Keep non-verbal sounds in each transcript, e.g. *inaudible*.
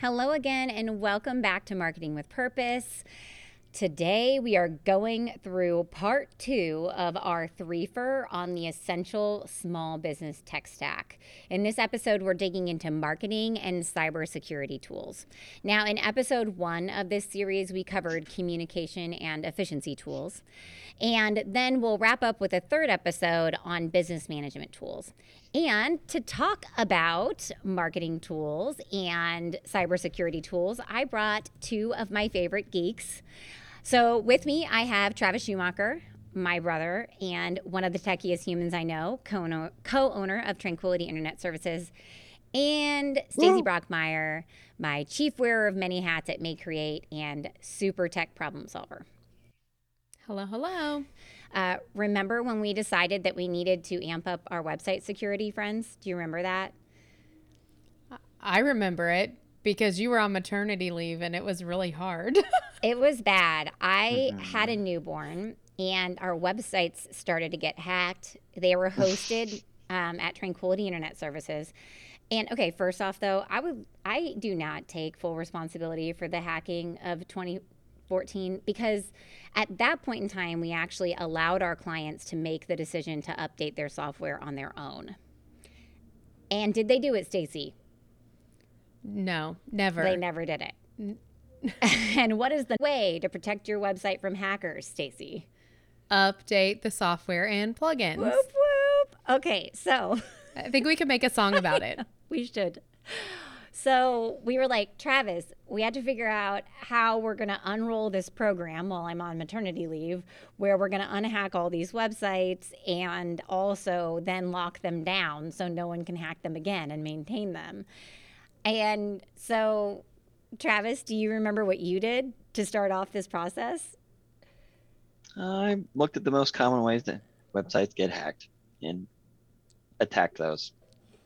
Hello again, and welcome back to Marketing with Purpose. Today, we are going through part two of our threefer on the essential small business tech stack. In this episode, we're digging into marketing and cybersecurity tools. Now, in episode one of this series, we covered communication and efficiency tools. And then we'll wrap up with a third episode on business management tools. And to talk about marketing tools and cybersecurity tools, I brought two of my favorite geeks. So with me, I have Travis Schumacher, my brother, and one of the techiest humans I know, co-owner of Tranquility Internet Services, and Stacy Brockmeyer, my chief wearer of many hats at Mayecreate and super tech problem solver. Hello, hello. Uh, remember when we decided that we needed to amp up our website security, friends? Do you remember that? I remember it because you were on maternity leave and it was really hard. *laughs* it was bad. I mm-hmm. had a newborn and our websites started to get hacked. They were hosted *sighs* um, at Tranquility Internet Services. And okay, first off though, I would I do not take full responsibility for the hacking of 2014 because at that point in time we actually allowed our clients to make the decision to update their software on their own. And did they do it, Stacy? No, never. They never did it. *laughs* and what is the way to protect your website from hackers, Stacy? Update the software and plugins. Whoop whoop. Okay, so I think we could make a song about it. *laughs* we should. So we were like, Travis, we had to figure out how we're going to unroll this program while I'm on maternity leave, where we're going to unhack all these websites and also then lock them down so no one can hack them again and maintain them. And so, Travis, do you remember what you did to start off this process? I looked at the most common ways that websites get hacked and attacked those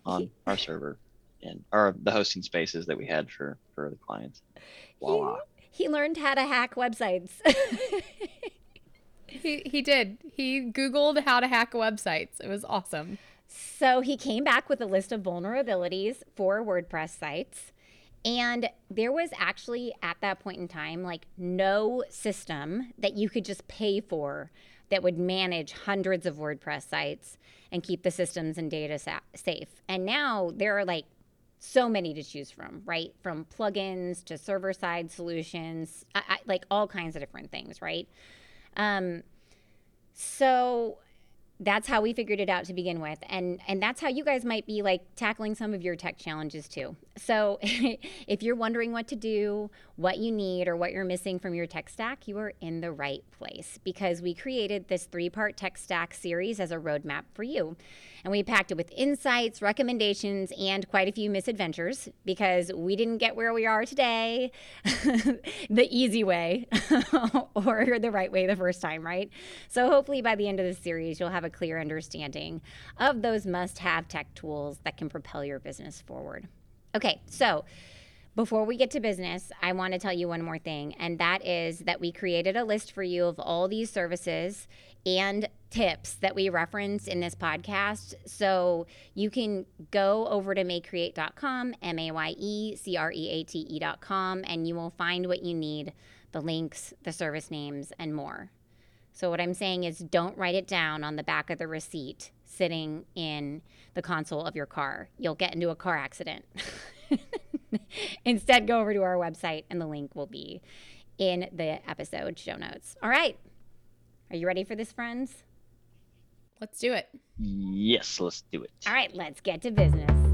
on our server and or the hosting spaces that we had for for the clients. Voila. He, he learned how to hack websites. he he did. He googled how to hack websites. It was awesome. So he came back with a list of vulnerabilities for WordPress sites. And there was actually at that point in time, like no system that you could just pay for that would manage hundreds of WordPress sites and keep the systems and data sa- safe. And now there are like so many to choose from, right? From plugins to server side solutions, I, I, like all kinds of different things, right? Um, so that's how we figured it out to begin with. And and that's how you guys might be like tackling some of your tech challenges too. So *laughs* if you're wondering what to do what you need or what you're missing from your tech stack you are in the right place. Because we created this three part tech stack series as a roadmap for you. And we packed it with insights recommendations and quite a few misadventures because we didn't get where we are today *laughs* the easy way *laughs* or the right way the first time right? So hopefully by the end of the series you'll have have a clear understanding of those must have tech tools that can propel your business forward. Okay, so before we get to business, I want to tell you one more thing, and that is that we created a list for you of all these services and tips that we reference in this podcast. So you can go over to mayecreate.com, M A Y E C R E A T E.com, and you will find what you need the links, the service names, and more. So, what I'm saying is, don't write it down on the back of the receipt sitting in the console of your car. You'll get into a car accident. *laughs* Instead, go over to our website, and the link will be in the episode show notes. All right. Are you ready for this, friends? Let's do it. Yes, let's do it. All right, let's get to business.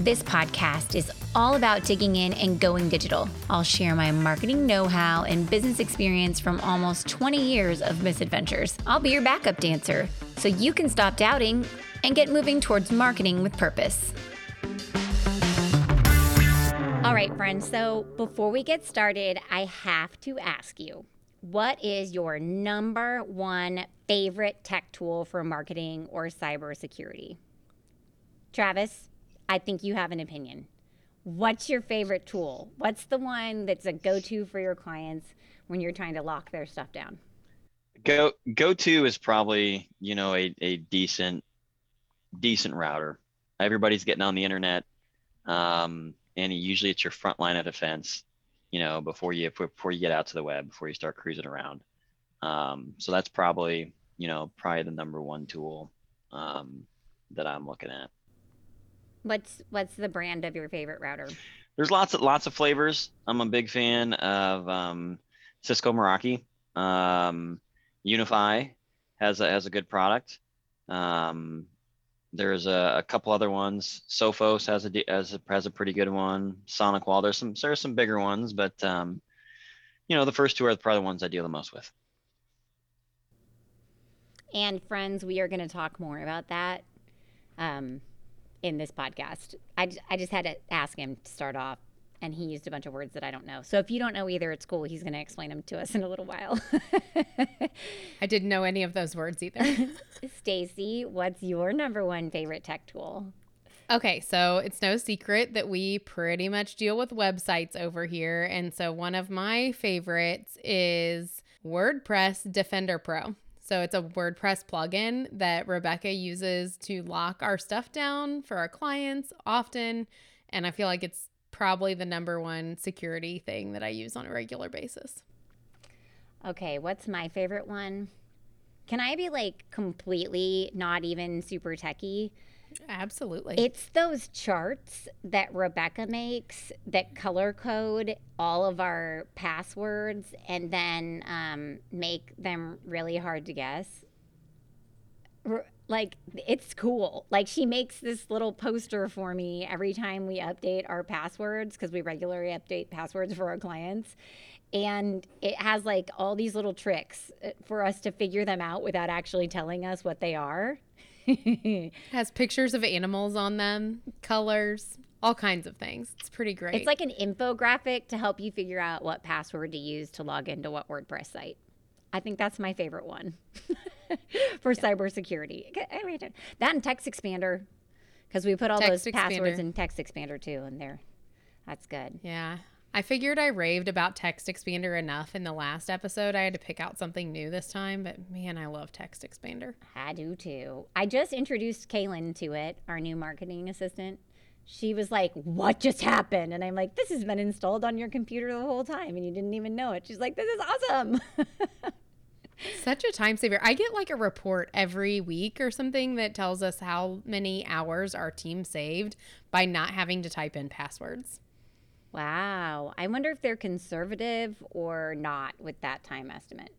This podcast is all about digging in and going digital. I'll share my marketing know how and business experience from almost 20 years of misadventures. I'll be your backup dancer so you can stop doubting and get moving towards marketing with purpose. All right, friends, so before we get started, I have to ask you what is your number one favorite tech tool for marketing or cybersecurity? Travis, I think you have an opinion. What's your favorite tool? What's the one that's a go to for your clients when you're trying to lock their stuff down? Go go to is probably you know a, a decent decent router. Everybody's getting on the internet, um, and usually it's your front line of defense. You know before you before you get out to the web before you start cruising around. Um, so that's probably you know probably the number one tool um, that I'm looking at. What's what's the brand of your favorite router? There's lots of lots of flavors. I'm a big fan of um, Cisco Meraki. Um, UniFi has a has a good product. Um, there's a, a, couple other ones. Sophos has a has a has a pretty good one. SonicWall. There's some there's some bigger ones, but um, you know the first two are probably the ones I deal the most with. And friends, we are going to talk more about that. Um, in this podcast. I, I just had to ask him to start off, and he used a bunch of words that I don't know. So if you don't know either, it's cool. He's going to explain them to us in a little while. *laughs* I didn't know any of those words either. *laughs* Stacy, what's your number one favorite tech tool? Okay, so it's no secret that we pretty much deal with websites over here. And so one of my favorites is WordPress Defender Pro. So it's a WordPress plugin that Rebecca uses to lock our stuff down for our clients often. And I feel like it's probably the number one security thing that I use on a regular basis. Okay, what's my favorite one? Can I be like completely not even super techie? Absolutely. It's those charts that Rebecca makes that color code all of our passwords and then um, make them really hard to guess. Like, it's cool. Like, she makes this little poster for me every time we update our passwords because we regularly update passwords for our clients. And it has like all these little tricks uh, for us to figure them out without actually telling us what they are. *laughs* has pictures of animals on them, colors, all kinds of things. It's pretty great. It's like an infographic to help you figure out what password to use to log into what WordPress site. I think that's my favorite one *laughs* for yeah. cybersecurity. That and Text Expander, because we put all text those expander. passwords in Text Expander too, and there, that's good. Yeah, I figured I raved about Text Expander enough in the last episode. I had to pick out something new this time, but man, I love Text Expander. I do too. I just introduced Kaylin to it, our new marketing assistant. She was like, What just happened? And I'm like, This has been installed on your computer the whole time and you didn't even know it. She's like, This is awesome. *laughs* Such a time saver. I get like a report every week or something that tells us how many hours our team saved by not having to type in passwords. Wow. I wonder if they're conservative or not with that time estimate.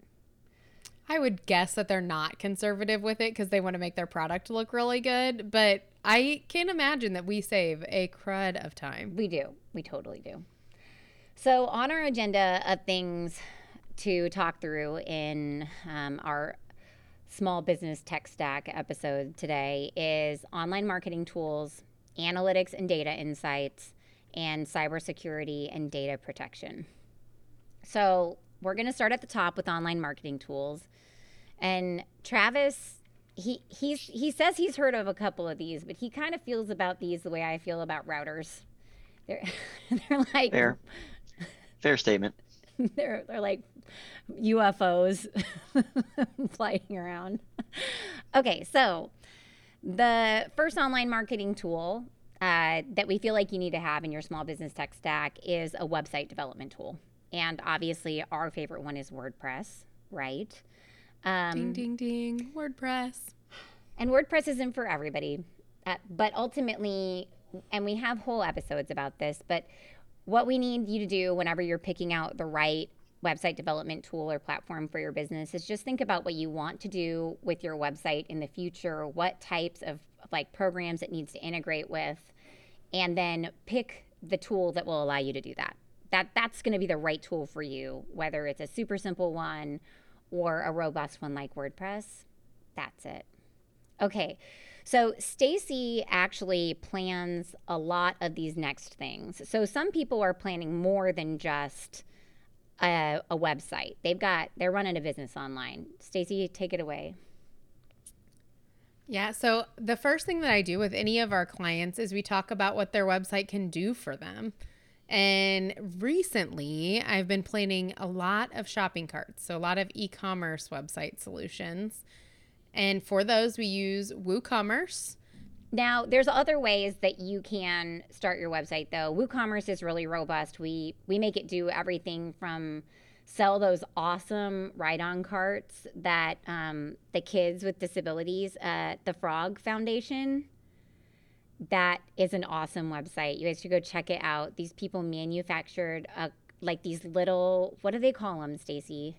I would guess that they're not conservative with it because they want to make their product look really good. But I can imagine that we save a crud of time. We do. We totally do. So, on our agenda of things to talk through in um, our small business tech stack episode today is online marketing tools, analytics and data insights, and cybersecurity and data protection. So, we're going to start at the top with online marketing tools. And Travis, he he's he says he's heard of a couple of these, but he kind of feels about these the way I feel about routers. They're *laughs* they're like fair, fair statement. *laughs* They're they're like UFOs *laughs* flying around. Okay, so the first online marketing tool uh, that we feel like you need to have in your small business tech stack is a website development tool. And obviously, our favorite one is WordPress, right? Um, ding, ding, ding. WordPress. And WordPress isn't for everybody. Uh, but ultimately, and we have whole episodes about this, but what we need you to do whenever you're picking out the right website development tool or platform for your business is just think about what you want to do with your website in the future, what types of like programs it needs to integrate with, and then pick the tool that will allow you to do that. That that's going to be the right tool for you, whether it's a super simple one or a robust one like WordPress. That's it. Okay. So Stacy actually plans a lot of these next things. So some people are planning more than just a, a website. They've got they're running a business online. Stacy, take it away. Yeah. So the first thing that I do with any of our clients is we talk about what their website can do for them. And recently, I've been planning a lot of shopping carts, so a lot of e commerce website solutions. And for those, we use WooCommerce. Now, there's other ways that you can start your website though. WooCommerce is really robust. We we make it do everything from sell those awesome ride-on carts that um, the kids with disabilities at the Frog Foundation. That is an awesome website. You guys should go check it out. These people manufactured a, like these little what do they call them, Stacy?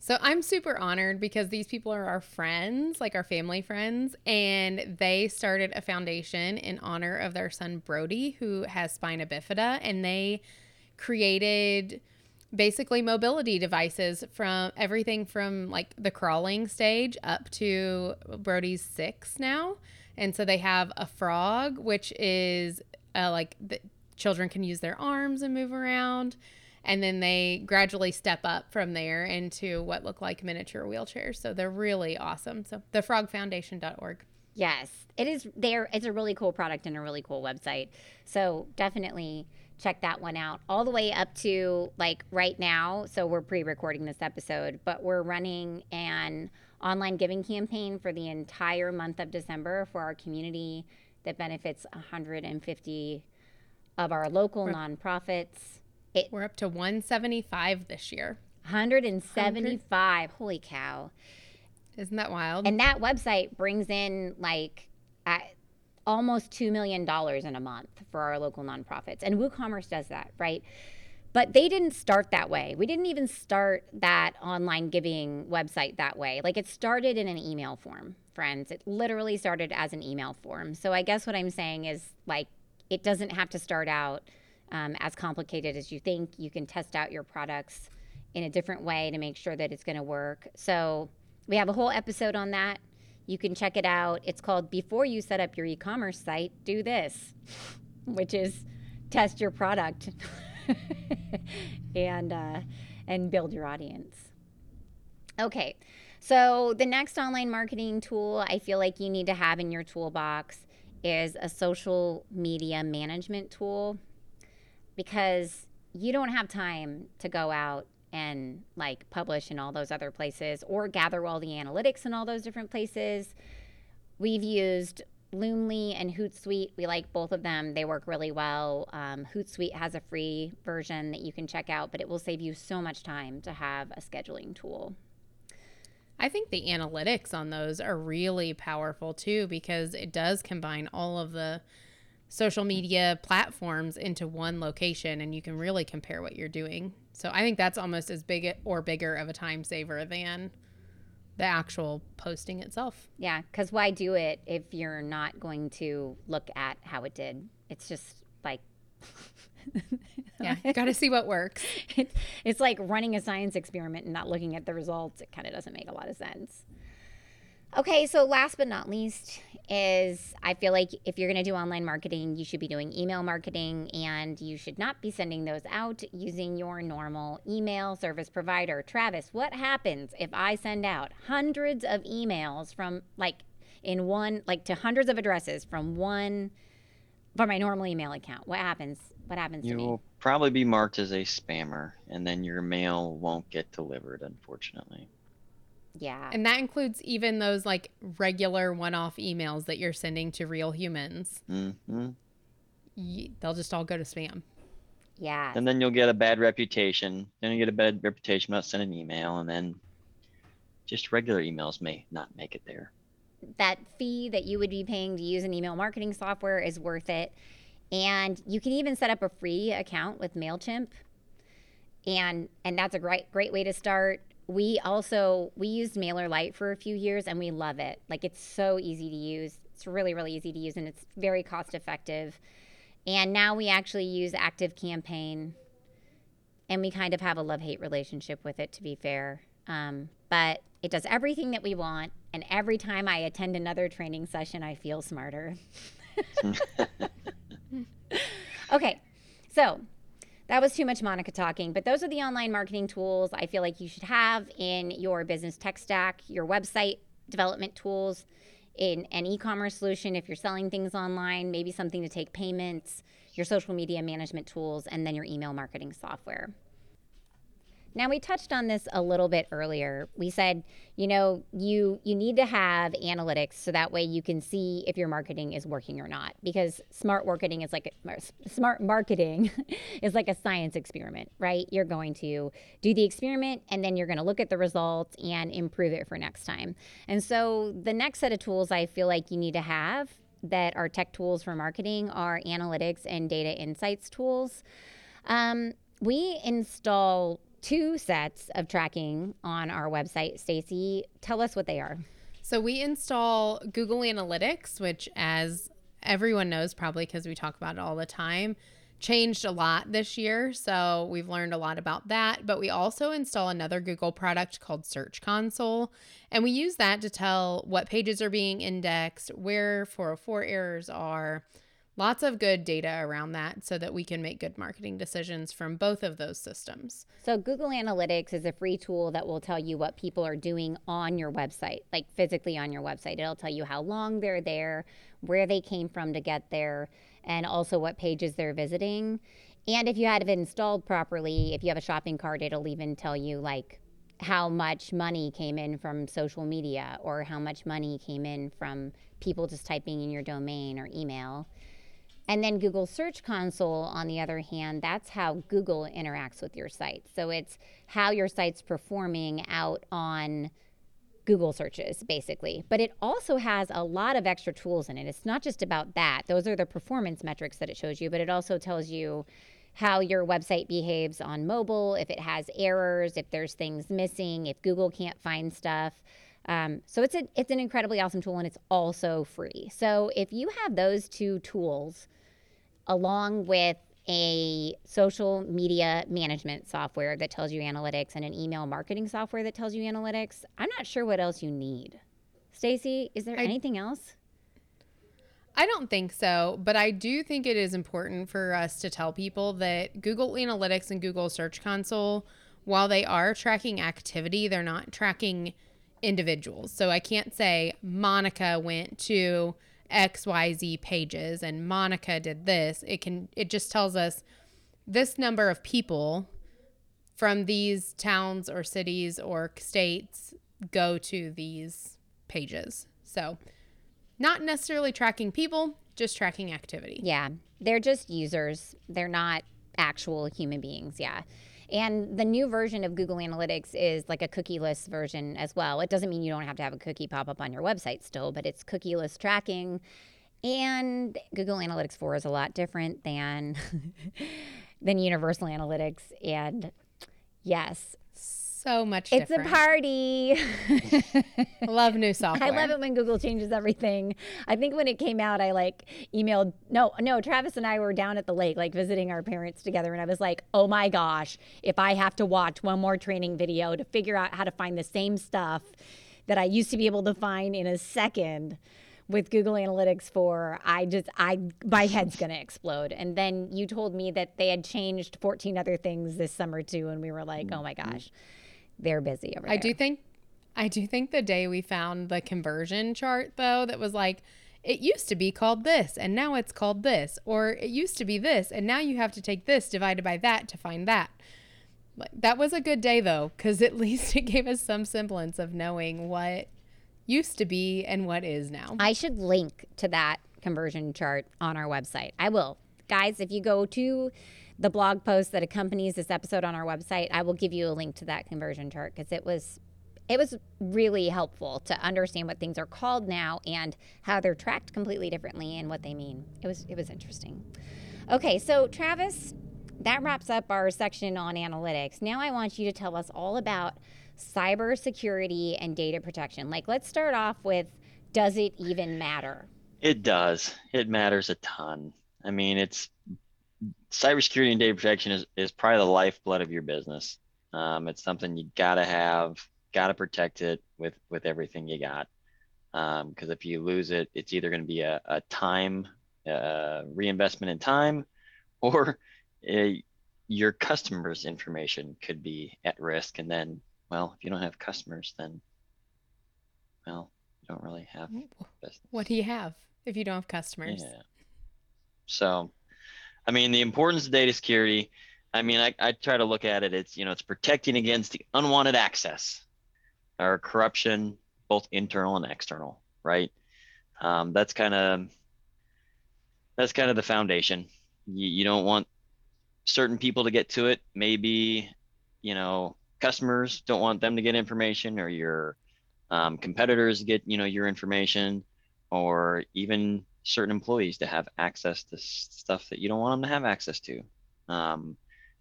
So I'm super honored because these people are our friends, like our family friends, and they started a foundation in honor of their son Brody, who has spina bifida, and they created basically mobility devices from everything from like the crawling stage up to Brody's six now. And so they have a frog, which is uh, like the children can use their arms and move around and then they gradually step up from there into what look like miniature wheelchairs. So they're really awesome. So thefrogfoundation.org. Yes, it is there. It's a really cool product and a really cool website. So definitely check that one out. All the way up to like right now. So we're pre-recording this episode, but we're running an online giving campaign for the entire month of December for our community that benefits 150 of our local nonprofits. It, We're up to 175 this year. 175. Holy cow. Isn't that wild? And that website brings in like almost $2 million in a month for our local nonprofits. And WooCommerce does that, right? But they didn't start that way. We didn't even start that online giving website that way. Like it started in an email form, friends. It literally started as an email form. So I guess what I'm saying is like it doesn't have to start out um, as complicated as you think. You can test out your products in a different way to make sure that it's going to work. So we have a whole episode on that. You can check it out. It's called Before You Set Up Your E Commerce Site, Do This, which is test your product *laughs* and, uh, and build your audience. Okay, so the next online marketing tool I feel like you need to have in your toolbox is a social media management tool because you don't have time to go out and like publish in all those other places or gather all the analytics in all those different places. We've used Loomly and Hootsuite. We like both of them. They work really well. Um, Hootsuite has a free version that you can check out, but it will save you so much time to have a scheduling tool. I think the analytics on those are really powerful too because it does combine all of the social media platforms into one location and you can really compare what you're doing. So I think that's almost as big or bigger of a time saver than the actual posting itself. Yeah, because why do it if you're not going to look at how it did? It's just like. *laughs* yeah, got to see what works. It's, *laughs* it's like running a science experiment and not looking at the results. It kind of doesn't make a lot of sense. Okay, so last but not least is I feel like if you're going to do online marketing, you should be doing email marketing and you should not be sending those out using your normal email service provider. Travis, what happens if I send out hundreds of emails from like in one like to hundreds of addresses from one from my normal email account? What happens? What happens you to me? will probably be marked as a spammer and then your mail won't get delivered unfortunately. Yeah. And that includes even those like regular one off emails that you're sending to real humans. Mm-hmm. they'll just all go to spam. Yeah. And then you'll get a bad reputation. Then you get a bad reputation about sending an email, and then just regular emails may not make it there. That fee that you would be paying to use an email marketing software is worth it. And you can even set up a free account with MailChimp. And and that's a great great way to start we also we used mailer MailerLite for a few years and we love it. Like it's so easy to use. It's really really easy to use and it's very cost effective. And now we actually use Active Campaign, and we kind of have a love hate relationship with it to be fair. Um, but it does everything that we want, and every time I attend another training session, I feel smarter. *laughs* *laughs* okay, so that was too much Monica talking, but those are the online marketing tools I feel like you should have in your business tech stack, your website development tools, in an e commerce solution if you're selling things online, maybe something to take payments, your social media management tools, and then your email marketing software. Now we touched on this a little bit earlier. We said, you know, you you need to have analytics so that way you can see if your marketing is working or not because smart marketing is like a, smart marketing *laughs* is like a science experiment, right? You're going to do the experiment and then you're going to look at the results and improve it for next time. And so the next set of tools I feel like you need to have that are tech tools for marketing are analytics and data insights tools. Um, we install two sets of tracking on our website. Stacy, tell us what they are. So we install Google Analytics, which, as everyone knows, probably because we talk about it all the time, changed a lot this year. So we've learned a lot about that. But we also install another Google product called Search Console. And we use that to tell what pages are being indexed, where 404 errors are, lots of good data around that so that we can make good marketing decisions from both of those systems. So, Google Analytics is a free tool that will tell you what people are doing on your website, like physically on your website. It'll tell you how long they're there, where they came from to get there, and also what pages they're visiting. And if you had it installed properly, if you have a shopping cart, it'll even tell you like how much money came in from social media or how much money came in from people just typing in your domain or email. And then Google Search Console, on the other hand, that's how Google interacts with your site. So it's how your site's performing out on Google searches, basically. But it also has a lot of extra tools in it. It's not just about that, those are the performance metrics that it shows you, but it also tells you how your website behaves on mobile, if it has errors, if there's things missing, if Google can't find stuff. Um, so it's a, it's an incredibly awesome tool and it's also free. So if you have those two tools, along with a social media management software that tells you analytics and an email marketing software that tells you analytics. I'm not sure what else you need. Stacy, is there I, anything else? I don't think so, but I do think it is important for us to tell people that Google Analytics and Google Search Console, while they are tracking activity, they're not tracking individuals. So I can't say Monica went to XYZ pages and Monica did this. It can it just tells us this number of people from these towns or cities or states go to these pages. So, not necessarily tracking people, just tracking activity. Yeah. They're just users. They're not actual human beings. Yeah. And the new version of Google Analytics is like a cookieless version as well. It doesn't mean you don't have to have a cookie pop up on your website still, but it's cookieless tracking. And Google Analytics 4 is a lot different than *laughs* than Universal Analytics and yes, so much it's different. a party *laughs* love new software *laughs* i love it when google changes everything i think when it came out i like emailed no no travis and i were down at the lake like visiting our parents together and i was like oh my gosh if i have to watch one more training video to figure out how to find the same stuff that i used to be able to find in a second with Google Analytics 4, I just I my head's going to explode. And then you told me that they had changed 14 other things this summer too and we were like, "Oh my mm-hmm. gosh." They're busy over there. I do think I do think the day we found the conversion chart though that was like it used to be called this and now it's called this or it used to be this and now you have to take this divided by that to find that. That was a good day though cuz at *laughs* least it gave us some semblance of knowing what used to be and what is now. I should link to that conversion chart on our website. I will. Guys, if you go to the blog post that accompanies this episode on our website, I will give you a link to that conversion chart because it was it was really helpful to understand what things are called now and how they're tracked completely differently and what they mean. It was it was interesting. Okay, so Travis, that wraps up our section on analytics. Now I want you to tell us all about cybersecurity and data protection. Like let's start off with does it even matter? It does. It matters a ton. I mean, it's cybersecurity and data protection is, is probably the lifeblood of your business. Um, it's something you gotta have, gotta protect it with with everything you got. Because um, if you lose it, it's either going to be a, a time uh, reinvestment in time, *laughs* or a, your customers' information could be at risk. And then, well, if you don't have customers, then, well, you don't really have business. What do you have if you don't have customers? Yeah. So, I mean, the importance of data security. I mean, I, I try to look at it. It's you know, it's protecting against the unwanted access or corruption, both internal and external. Right. Um, that's kind of that's kind of the foundation. You, you don't want certain people to get to it. Maybe, you know, customers don't want them to get information, or your um, competitors get you know your information, or even certain employees to have access to stuff that you don't want them to have access to. Um,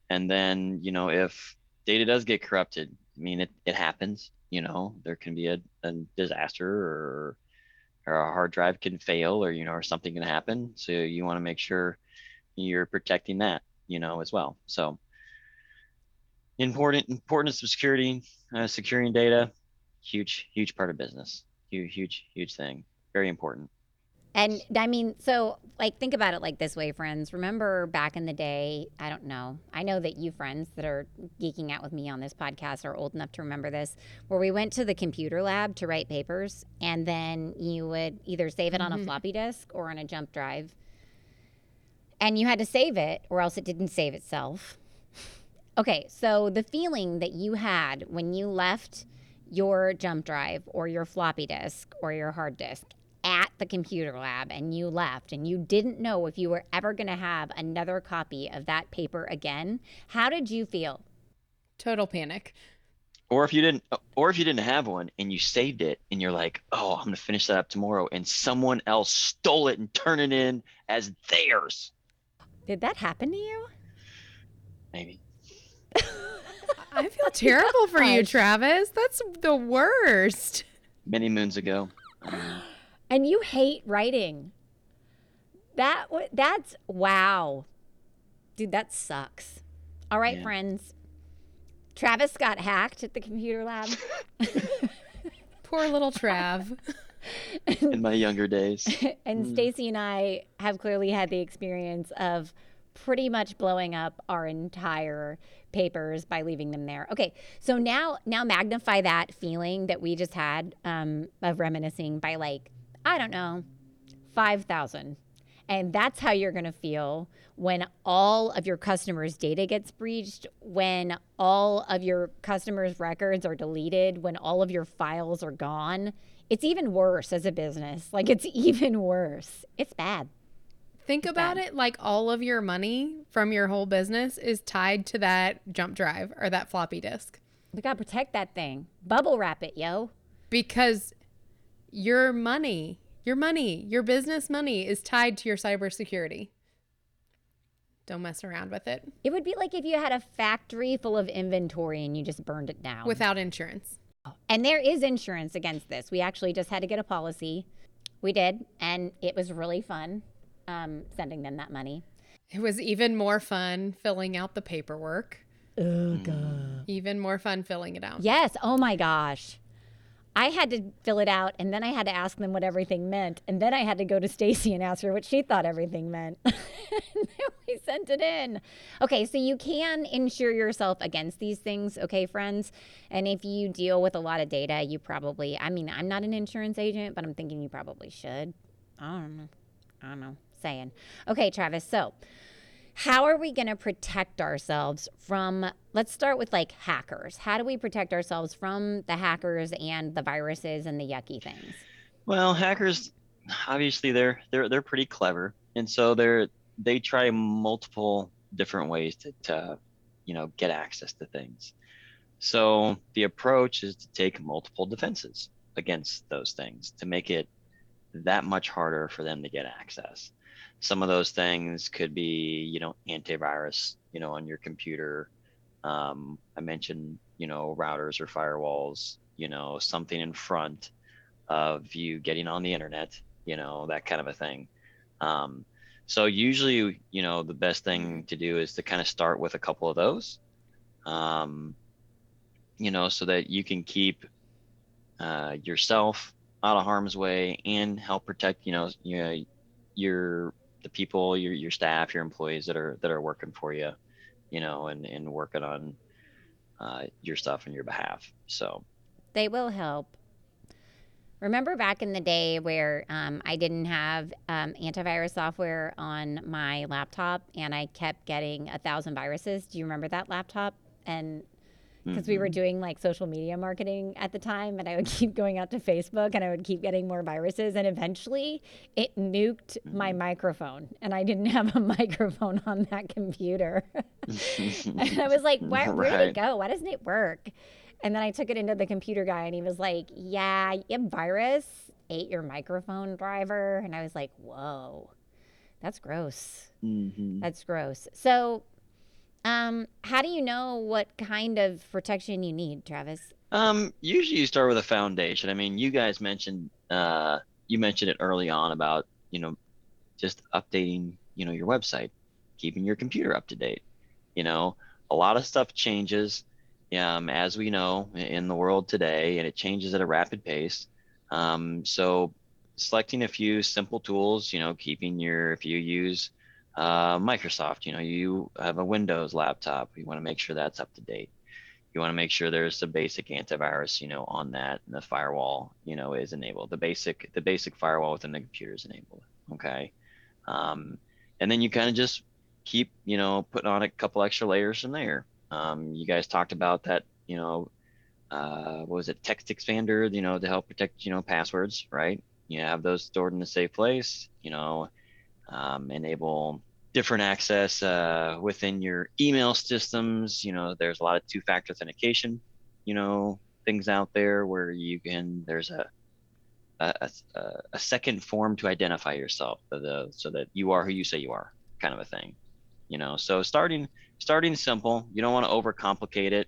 and then, you know, if data does get corrupted, I mean, it, it happens, you know, there can be a, a disaster or, or a hard drive can fail or, you know, or something can happen. So you want to make sure you're protecting that, you know, as well. So important, importance of security, uh, securing data, huge, huge part of business. Huge, huge, huge thing. Very important. And I mean, so like think about it like this way, friends. Remember back in the day, I don't know. I know that you friends that are geeking out with me on this podcast are old enough to remember this, where we went to the computer lab to write papers and then you would either save it on a Mhm. floppy disk or on a jump drive. And you had to save it or else it didn't save itself. Okay, so the feeling that you had when you left your jump drive or your floppy disk or your hard disk the computer lab and you left and you didn't know if you were ever going to have another copy of that paper again, how did you feel? Total panic. or if you didn't or if you didn't have one and you saved it and you're like oh i'm going to finish that up tomorrow and someone else stole it and turned it in as theirs Did that happen to you? maybe I feel terrible for you, *laughs* Travis. That's the worst. many moons ago Um, And you hate writing. That that's wow. Dude, that sucks. All right, Yeah. friends. Travis got hacked at the computer lab. *laughs* Poor little Trav. *laughs* in my younger days *laughs* and Mm. Stacy and I have clearly had the experience of pretty much blowing up our entire papers by leaving them there. Okay, so now now magnify that feeling that we just had um, of reminiscing by like I don't know five thousand, and that's how you're gonna feel when all of your customers' data gets breached, when all of your customers' records are deleted, when all of your files are gone. It's even worse as a business. *laughs* Like it's even worse. It's bad. Think It's about bad. it like all of your money from your whole business is tied to that jump drive or that floppy disk We gotta protect that thing. Bubble wrap it, yo. because your money, your money, your business money is tied to your cybersecurity. Don't mess around with it It would be like if you had a factory full of inventory and you just burned it down. without insurance. and there is insurance against this. We actually just had to get a policy. We did, and it was really fun um, sending them that money. It was even more fun filling out the paperwork. Mm. Even more fun filling it out. Yes. Oh my gosh. I had to fill it out, and then I had to ask them what everything meant, and then I had to go to Stacy and ask her what she thought everything meant. *laughs* and then we sent it in. Okay, so you can insure yourself against these things, okay, friends. And if you deal with a lot of data, you probably. I mean, I'm not an insurance agent, but I'm thinking you probably should. I don't know. I don't know. Saying. Okay, Travis. So how are we going to protect ourselves from let's start with like hackers. How do we protect ourselves from the hackers and the viruses and the yucky things? Well hackers obviously they're they're they're pretty clever. And so they're they try multiple different ways to, to you know get access to things. So the approach is to take multiple defenses against those things to make it that much harder for them to get access some of those things could be you know antivirus you know on your computer. Um, i mentioned you know routers or firewalls you know something in front of you getting on the internet you know that kind of a thing. Um, so usually you know the best thing to do is to kind of start with a couple of those um, you know so that you can keep uh, yourself out of harm's way and help protect you know you know, your the people your your staff your employees that are that are working for you you know, and and working on uh, your stuff on your behalf. So They will help. Remember back in the day where um, I didn't have um, antivirus software on my laptop and I kept getting a thousand viruses? Do you remember that laptop? And because we were mhm. doing like social media marketing at the time, and I would *laughs* keep going out to Facebook and I would keep getting more viruses. And eventually it nuked my microphone, and I didn't *laughs* have a microphone on that computer. *laughs* and I was like, Why, where did it go? Why doesn't it work? And then I took it into the computer guy, and he was like, Yeah, a virus ate your microphone driver. And I was like, Whoa, that's gross. Mhm. That's gross. So, um, how do you know what kind of protection you need, Travis? Um, usually you start with a foundation. I mean, you guys mentioned uh you mentioned it early on about, you know, just updating, you know, your website, keeping your computer up to date. You know, a lot of stuff changes um as we know in the world today and it changes at a rapid pace. Um, so selecting a few simple tools, you know, keeping your if you use uh, Microsoft, you know, you have a Windows laptop, you want to make sure that's up to date. You want to make sure there's a basic antivirus you know on that and the firewall you know is enabled. The basic the basic firewall within the computer is enabled okay? Um, and then you kind of just keep you know putting on a couple extra layers from there. Um, you guys talked about that you know uh, what was it text expander you know to help protect you know passwords right? You have those stored in a safe place you know um, enable different access uh, within your email systems. You know, there's a lot of two-factor authentication. You know, things out there where you can. There's a a, a, a second form to identify yourself, so, the, so that you are who you say you are, kind of a thing. You know, so starting starting simple. You don't want to overcomplicate it.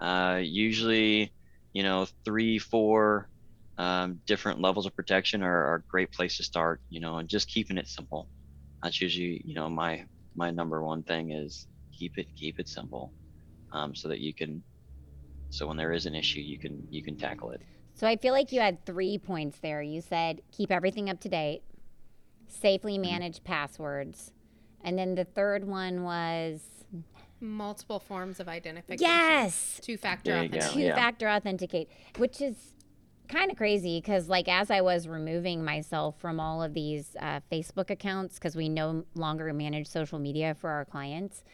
Uh, usually, you know, three, four um, different levels of protection are, are a great place to start. You know, and just keeping it simple that's usually you know my my number one thing is keep it keep it simple um, so that you can so when there is an issue you can you can tackle it So I feel like you had three points there. You said keep everything up to date, safely Mm-hmm. manage passwords, and then the third one was Multiple forms of identification. yes, Two factor There you go. authentication. two factor authenticate, which is kind of crazy because like as I was removing myself from all of these uh, Facebook accounts because we no longer manage social media for our clients.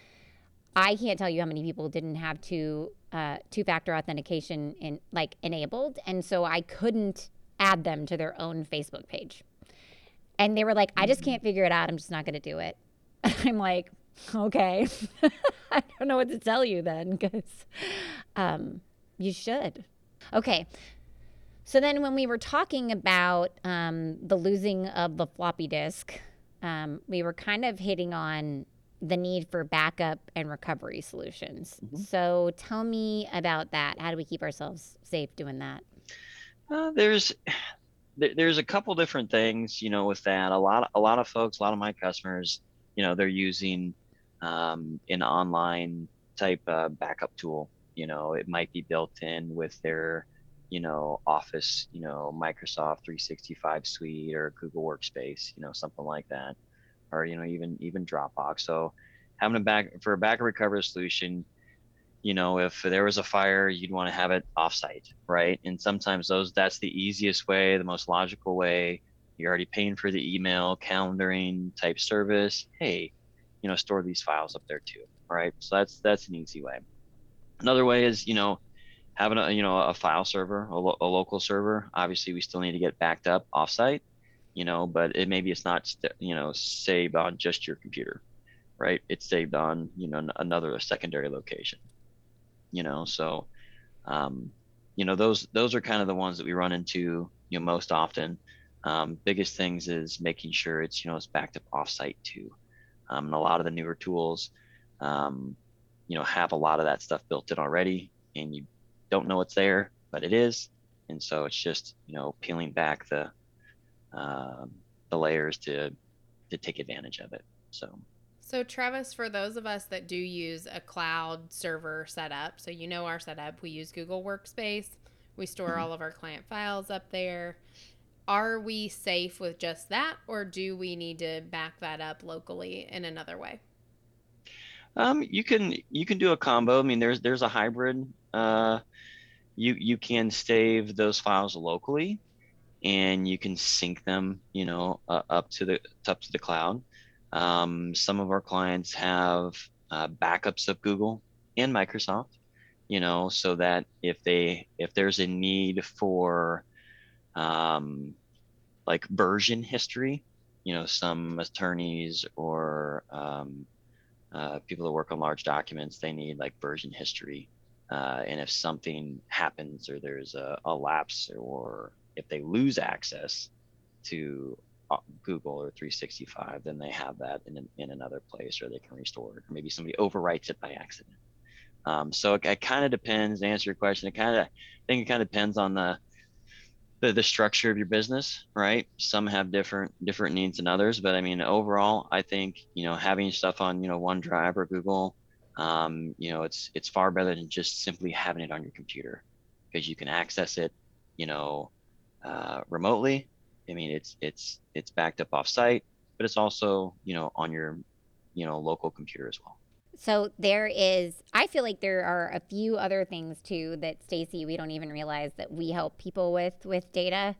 I can't tell you how many people didn't have two uh, two factor authentication in like enabled, and so I couldn't add them to their own Facebook page. And they were like, "I just can't figure it out. I'm just not going to do it." *laughs* I'm like, "Okay, *laughs* I don't know what to tell you then, because um, you should." Okay. So then, when we were talking about um, the losing of the floppy disk, um, we were kind of hitting on the need for backup and recovery solutions. So tell me about that. How do we keep ourselves safe doing that? uh, there's there's a couple different things you know with that a lot a lot of folks a lot of my customers you know they're using um, an online type uh, backup tool you know it might be built in with their you know office you know microsoft 365 suite or google workspace you know something like that. Or you know even even dropbox. So having a back for a backup recovery solution you know if there was a fire you'd want to have it offsite right? And sometimes those that's the easiest way the most logical way. You're already paying for the email calendaring type service. Hey you know store these files up there too right? So that's that's an easy way. Another way is you know having a you know a file server a, lo- a local server obviously we still need to get backed up offsite you know but it maybe it's not st- you know saved on just your computer right? It's saved on you know another secondary location you know? So um, you know those those are kind of the ones that we run into you know most often. Um, biggest things is making sure it's you know it's backed up offsite too. Um, and a lot of the newer tools um, you know have a lot of that stuff built in already and you don't know it's there but it is and so it's just you know peeling back the um, the layers to to take advantage of it so So, Travis, for those of us that do use a cloud server setup, so you know our setup, we use Google Workspace, we store Mhm. all of our client files up there. Are we safe with just that, or do we need to back that up locally in another way? Um, you can you can do a combo. I mean, there's there's a hybrid. Uh, you you can save those files locally, and you can sync them, you know, uh, up to the up to the cloud. Um, some of our clients have uh, backups of Google and Microsoft, you know, so that if they if there's a need for um, like version history, you know, some attorneys or um, uh, people that work on large documents, they need like version history. Uh, and if something happens or there's a, a, lapse or if they lose access to uh, Google or 365, then they have that in, in another place or they can restore it. Or maybe somebody overwrites it by accident. Um, so it, it kind of depends. To answer your question, it kind of, I think it kind of depends on the the, the structure of your business, right? Some have different different needs than others, but I mean, overall, I think you know having stuff on you know OneDrive or Google, um, you know, it's it's far better than just simply having it on your computer because you can access it, you know, uh, remotely. I mean, it's it's it's backed up off site, but it's also you know on your you know local computer as well. So there is I feel like there are a few other things too that Stacy we don't even realize that we help people with with data.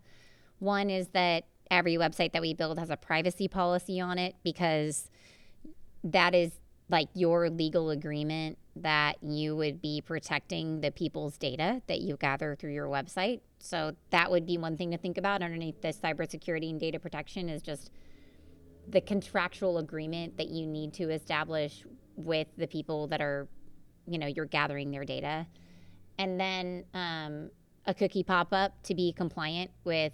One is that every website that we build has a privacy policy on it because that is like your legal agreement that you would be protecting the people's data that you gather through your website. So that would be one thing to think about underneath the cybersecurity and data protection is just the contractual agreement that you need to establish with the people that are, you know, you're gathering their data. And then um, a cookie pop up to be compliant with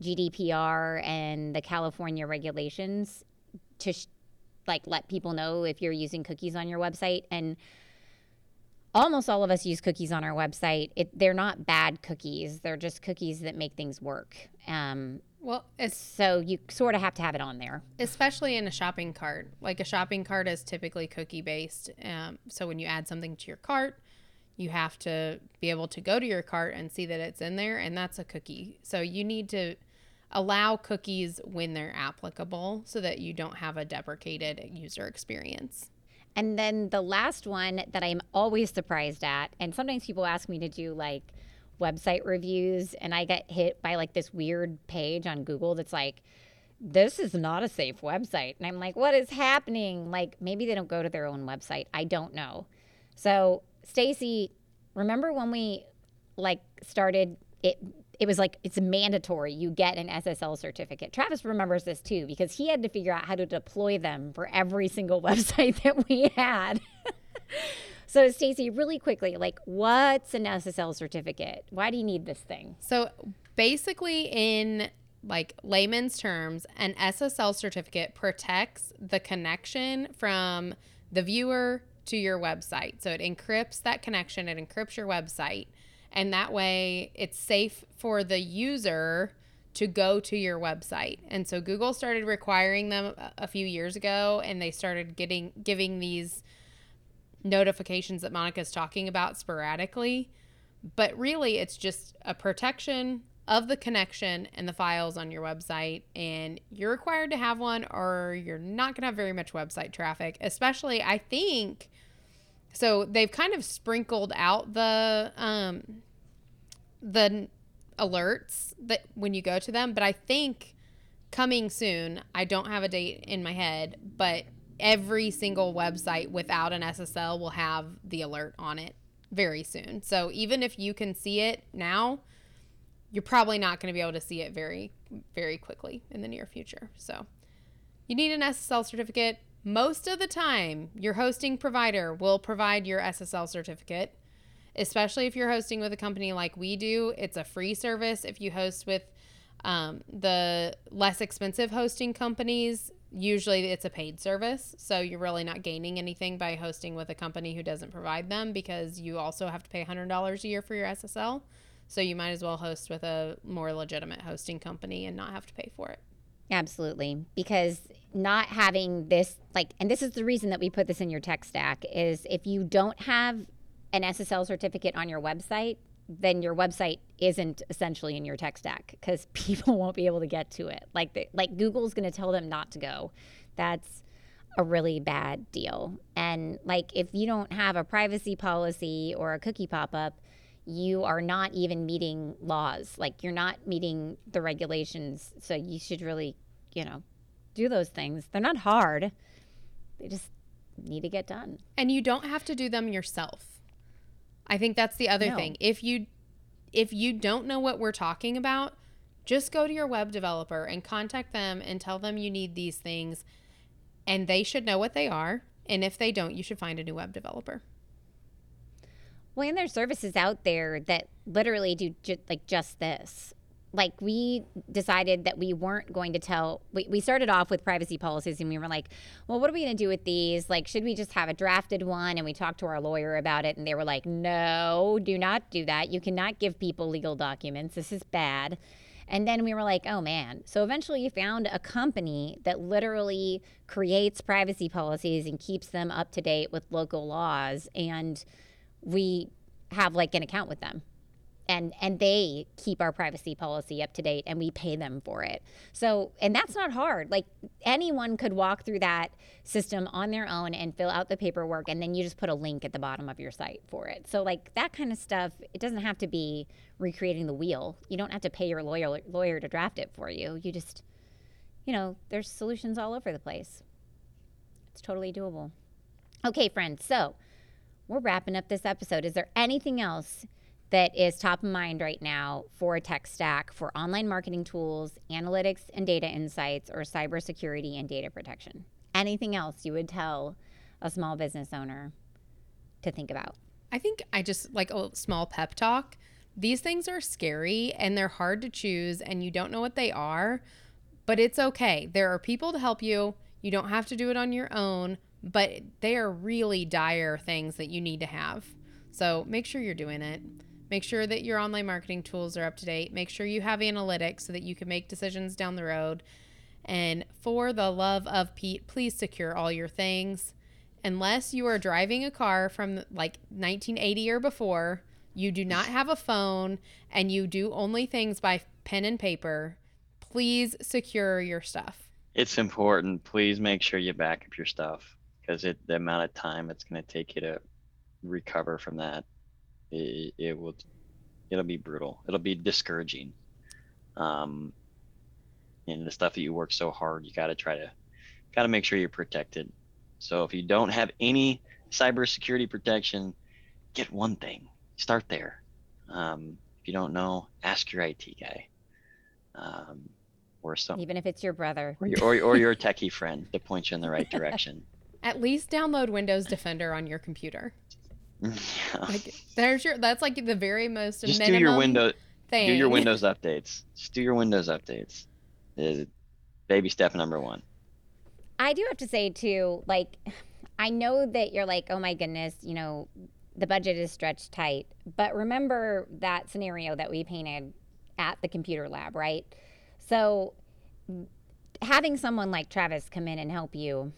GDPR and the California regulations to sh- like let people know if you're using cookies on your website. And almost all of us use cookies on our website. It, they're not bad cookies, they're just cookies that make things work. Um, well, it's so you sort of have to have it on there, especially in a shopping cart. Like a shopping cart is typically cookie based. Um, so when you add something to your cart, you have to be able to go to your cart and see that it's in there, and that's a cookie. So you need to allow cookies when they're applicable so that you don't have a deprecated user experience. And then the last one that I'm always surprised at, and sometimes people ask me to do like website reviews and I get hit by like this weird page on Google that's like, this is not a safe website. And I'm like, what is happening? Like maybe they don't go to their own website. I don't know. So, Stacy, remember when we like started it it was like it's mandatory you get an SSL certificate. Travis remembers this too because he had to figure out how to deploy them for every single *laughs* website that we had. *laughs* So, Stacy, really quickly, like, what's an SSL certificate? Why do you need this thing? So, basically, in like layman's terms, an SSL certificate protects the connection from the viewer to your website. So, it encrypts that connection, it encrypts your website, and that way it's safe for the user to go to your website. And so Google started requiring them a few years ago and they started getting giving these notifications that Monica's talking about sporadically, but really it's just a protection of the connection and the files on your website and you're required to have one or you're not going to have very much website traffic especially i think so they've kind of sprinkled out the um the alerts that when you go to them but i think coming soon i don't have a date in my head but every single website without an SSL will have the alert on it very soon. So even if you can see it now, you're probably not going to be able to see it very, very quickly in the near future. So you need an SSL certificate. Most of the time, your hosting provider will provide your SSL certificate, especially if you're hosting with a company like we do. It's a free service. If you host with um, the less expensive hosting companies, usually it's a paid service. So you're really not gaining anything by hosting with a company who doesn't provide them because you also have to pay $100 a year for your SSL. So you might as well host with a more legitimate hosting company and not have to pay for it. Absolutely. Because not having this, like, and this is the reason that we put this in your tech stack, is if you don't have an SSL certificate on your website, then your website isn't essentially in your tech stack because *laughs* people won't be able to get to it. Like the, like Google's going to tell them not to go. That's a really bad deal. And like if you don't have a privacy policy or a cookie pop up, you are not even meeting laws. Like you're not meeting the regulations. So you should really, you know, do those things. They're not hard. They just need to get done. And you don't have to do them yourself. I think that's the other No. thing. If you if you don't know what we're talking about, just go to your web developer and contact them and tell them you need these things and they should know what they are. And if they don't, you should find a new web developer. Well, and there's services out there that literally do ju- like just this. Like we decided that we weren't going to tell. We, we started off with privacy policies, and we were like, "Well, what are we going to do with these? Like, should we just have a drafted one?" And we talked to our lawyer about it, and they were like, "No, do not do that. You cannot give people legal documents. This is bad." And then we were like, oh man. So eventually you found a company that literally creates privacy policies and keeps them up to date with local laws. And we have like an account with them and and they keep our privacy policy up to date and we pay them for it. So and that's not hard. Like anyone could walk through that system on their own and fill out the paperwork and then you just put a link at the bottom of your site for it. So like that kind of stuff it doesn't have to be recreating the wheel. You don't have to pay your lawyer lawyer to draft it for you. You just you know there's solutions all over the place. It's totally doable. Okay friends so we're wrapping up this episode. Is there anything else that is top of mind right now for a tech stack for online marketing tools, analytics and data insights, or cybersecurity and data protection? Anything else you would tell a small business owner to think about? I think I just like a small pep talk. These things are scary and they're hard to choose, and you don't know what they are, but it's okay. There are people to help you. You don't have to do it on your own, but they are really dire things that you need to have. So make sure you're doing it. Make sure that your online marketing tools are up to date. Make sure you have analytics so that you can make decisions down the road. And for the love of Pete, please secure all your things unless you are driving a car from like 1980 or before, you do not have a phone and you do only things by pen and paper, please secure your stuff. It's important. Please make sure you back up your stuff because the amount of time it's going to take you to recover from that, it, it will, it'll be brutal. It'll be discouraging. Um, and the stuff that you work so hard, you got to try to, got to make sure you're protected. So if you don't have any cybersecurity protection, get one thing. Start there. Um, if you don't know, ask your IT guy. Um, or some, Even if it's your brother. or your, or, or your techie friend to point you in the right *laughs* direction. At least download Windows Defender on your computer. Yeah. *laughs* Like there's your that's like the very most Just do your window, thing. do your Windows updates. Just do your Windows updates. Is baby step number one. I do have to say too, like, I know that you're like, oh my goodness, you know, the budget is stretched tight. But remember that scenario that we painted at the computer lab, right? So having someone like Travis come in and help you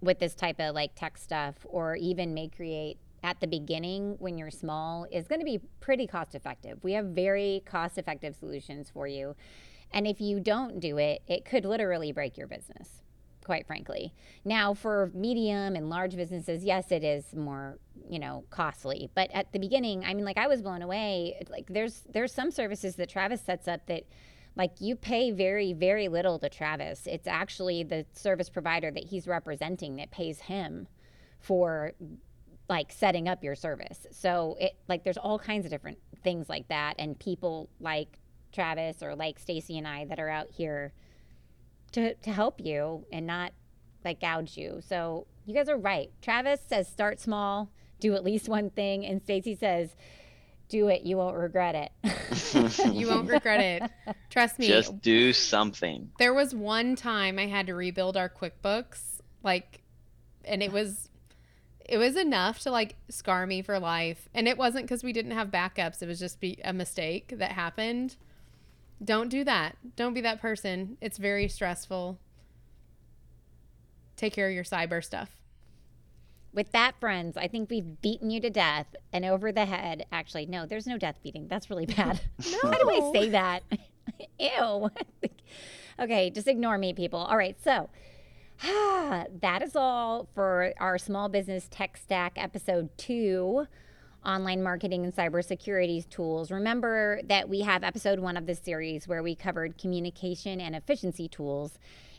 with this type of like tech stuff or even Mayecreate at the beginning when you're small is going to be pretty cost effective. We have very cost effective solutions for you. And if you don't do it, it could literally break your business, quite frankly. Now, for medium and large businesses, yes, it is more, you know, costly. But at the beginning, I mean, like I was blown away. Like there's there's some services that Travis sets up that like you pay very very little to Travis. It's actually the service provider that he's representing that pays him for like setting up your service. So it like there's all kinds of different things like that and people like Travis or like Stacy and I that are out here to to help you and not like gouge you. So you guys are right. Travis says start small, do at least one thing and Stacy says do it, you won't regret it. *laughs* you won't regret it. Trust me. Just do something. There was one time I had to rebuild our QuickBooks, like, and it was, it was enough to like scar me for life. And it wasn't because we didn't have backups; it was just be a mistake that happened. Don't do that. Don't be that person. It's very stressful. Take care of your cyber stuff. With that, friends, I think we've beaten you to death and over the head. Actually, no, there's no death beating. That's really bad. *laughs* *laughs* How do I say that? *laughs* Ew. okay, just ignore me, people. All right, so *sighs* that is all for our small business tech stack episode two online marketing and cybersecurity tools. Remember that we have episode one of this series where we covered communication and efficiency tools.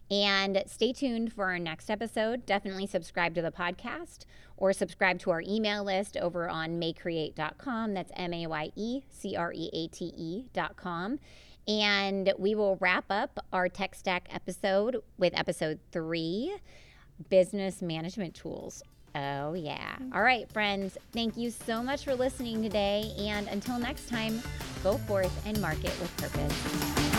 And stay tuned for our next episode. Definitely subscribe to the podcast or subscribe to our email list over on mayecreate.com. That's M A Y E C R E A T E.com. And we will wrap up our tech stack episode with episode three business management tools. Oh, yeah. Mm-hmm. All right, friends. Thank you so much for listening today. And until next time, go forth and market with purpose.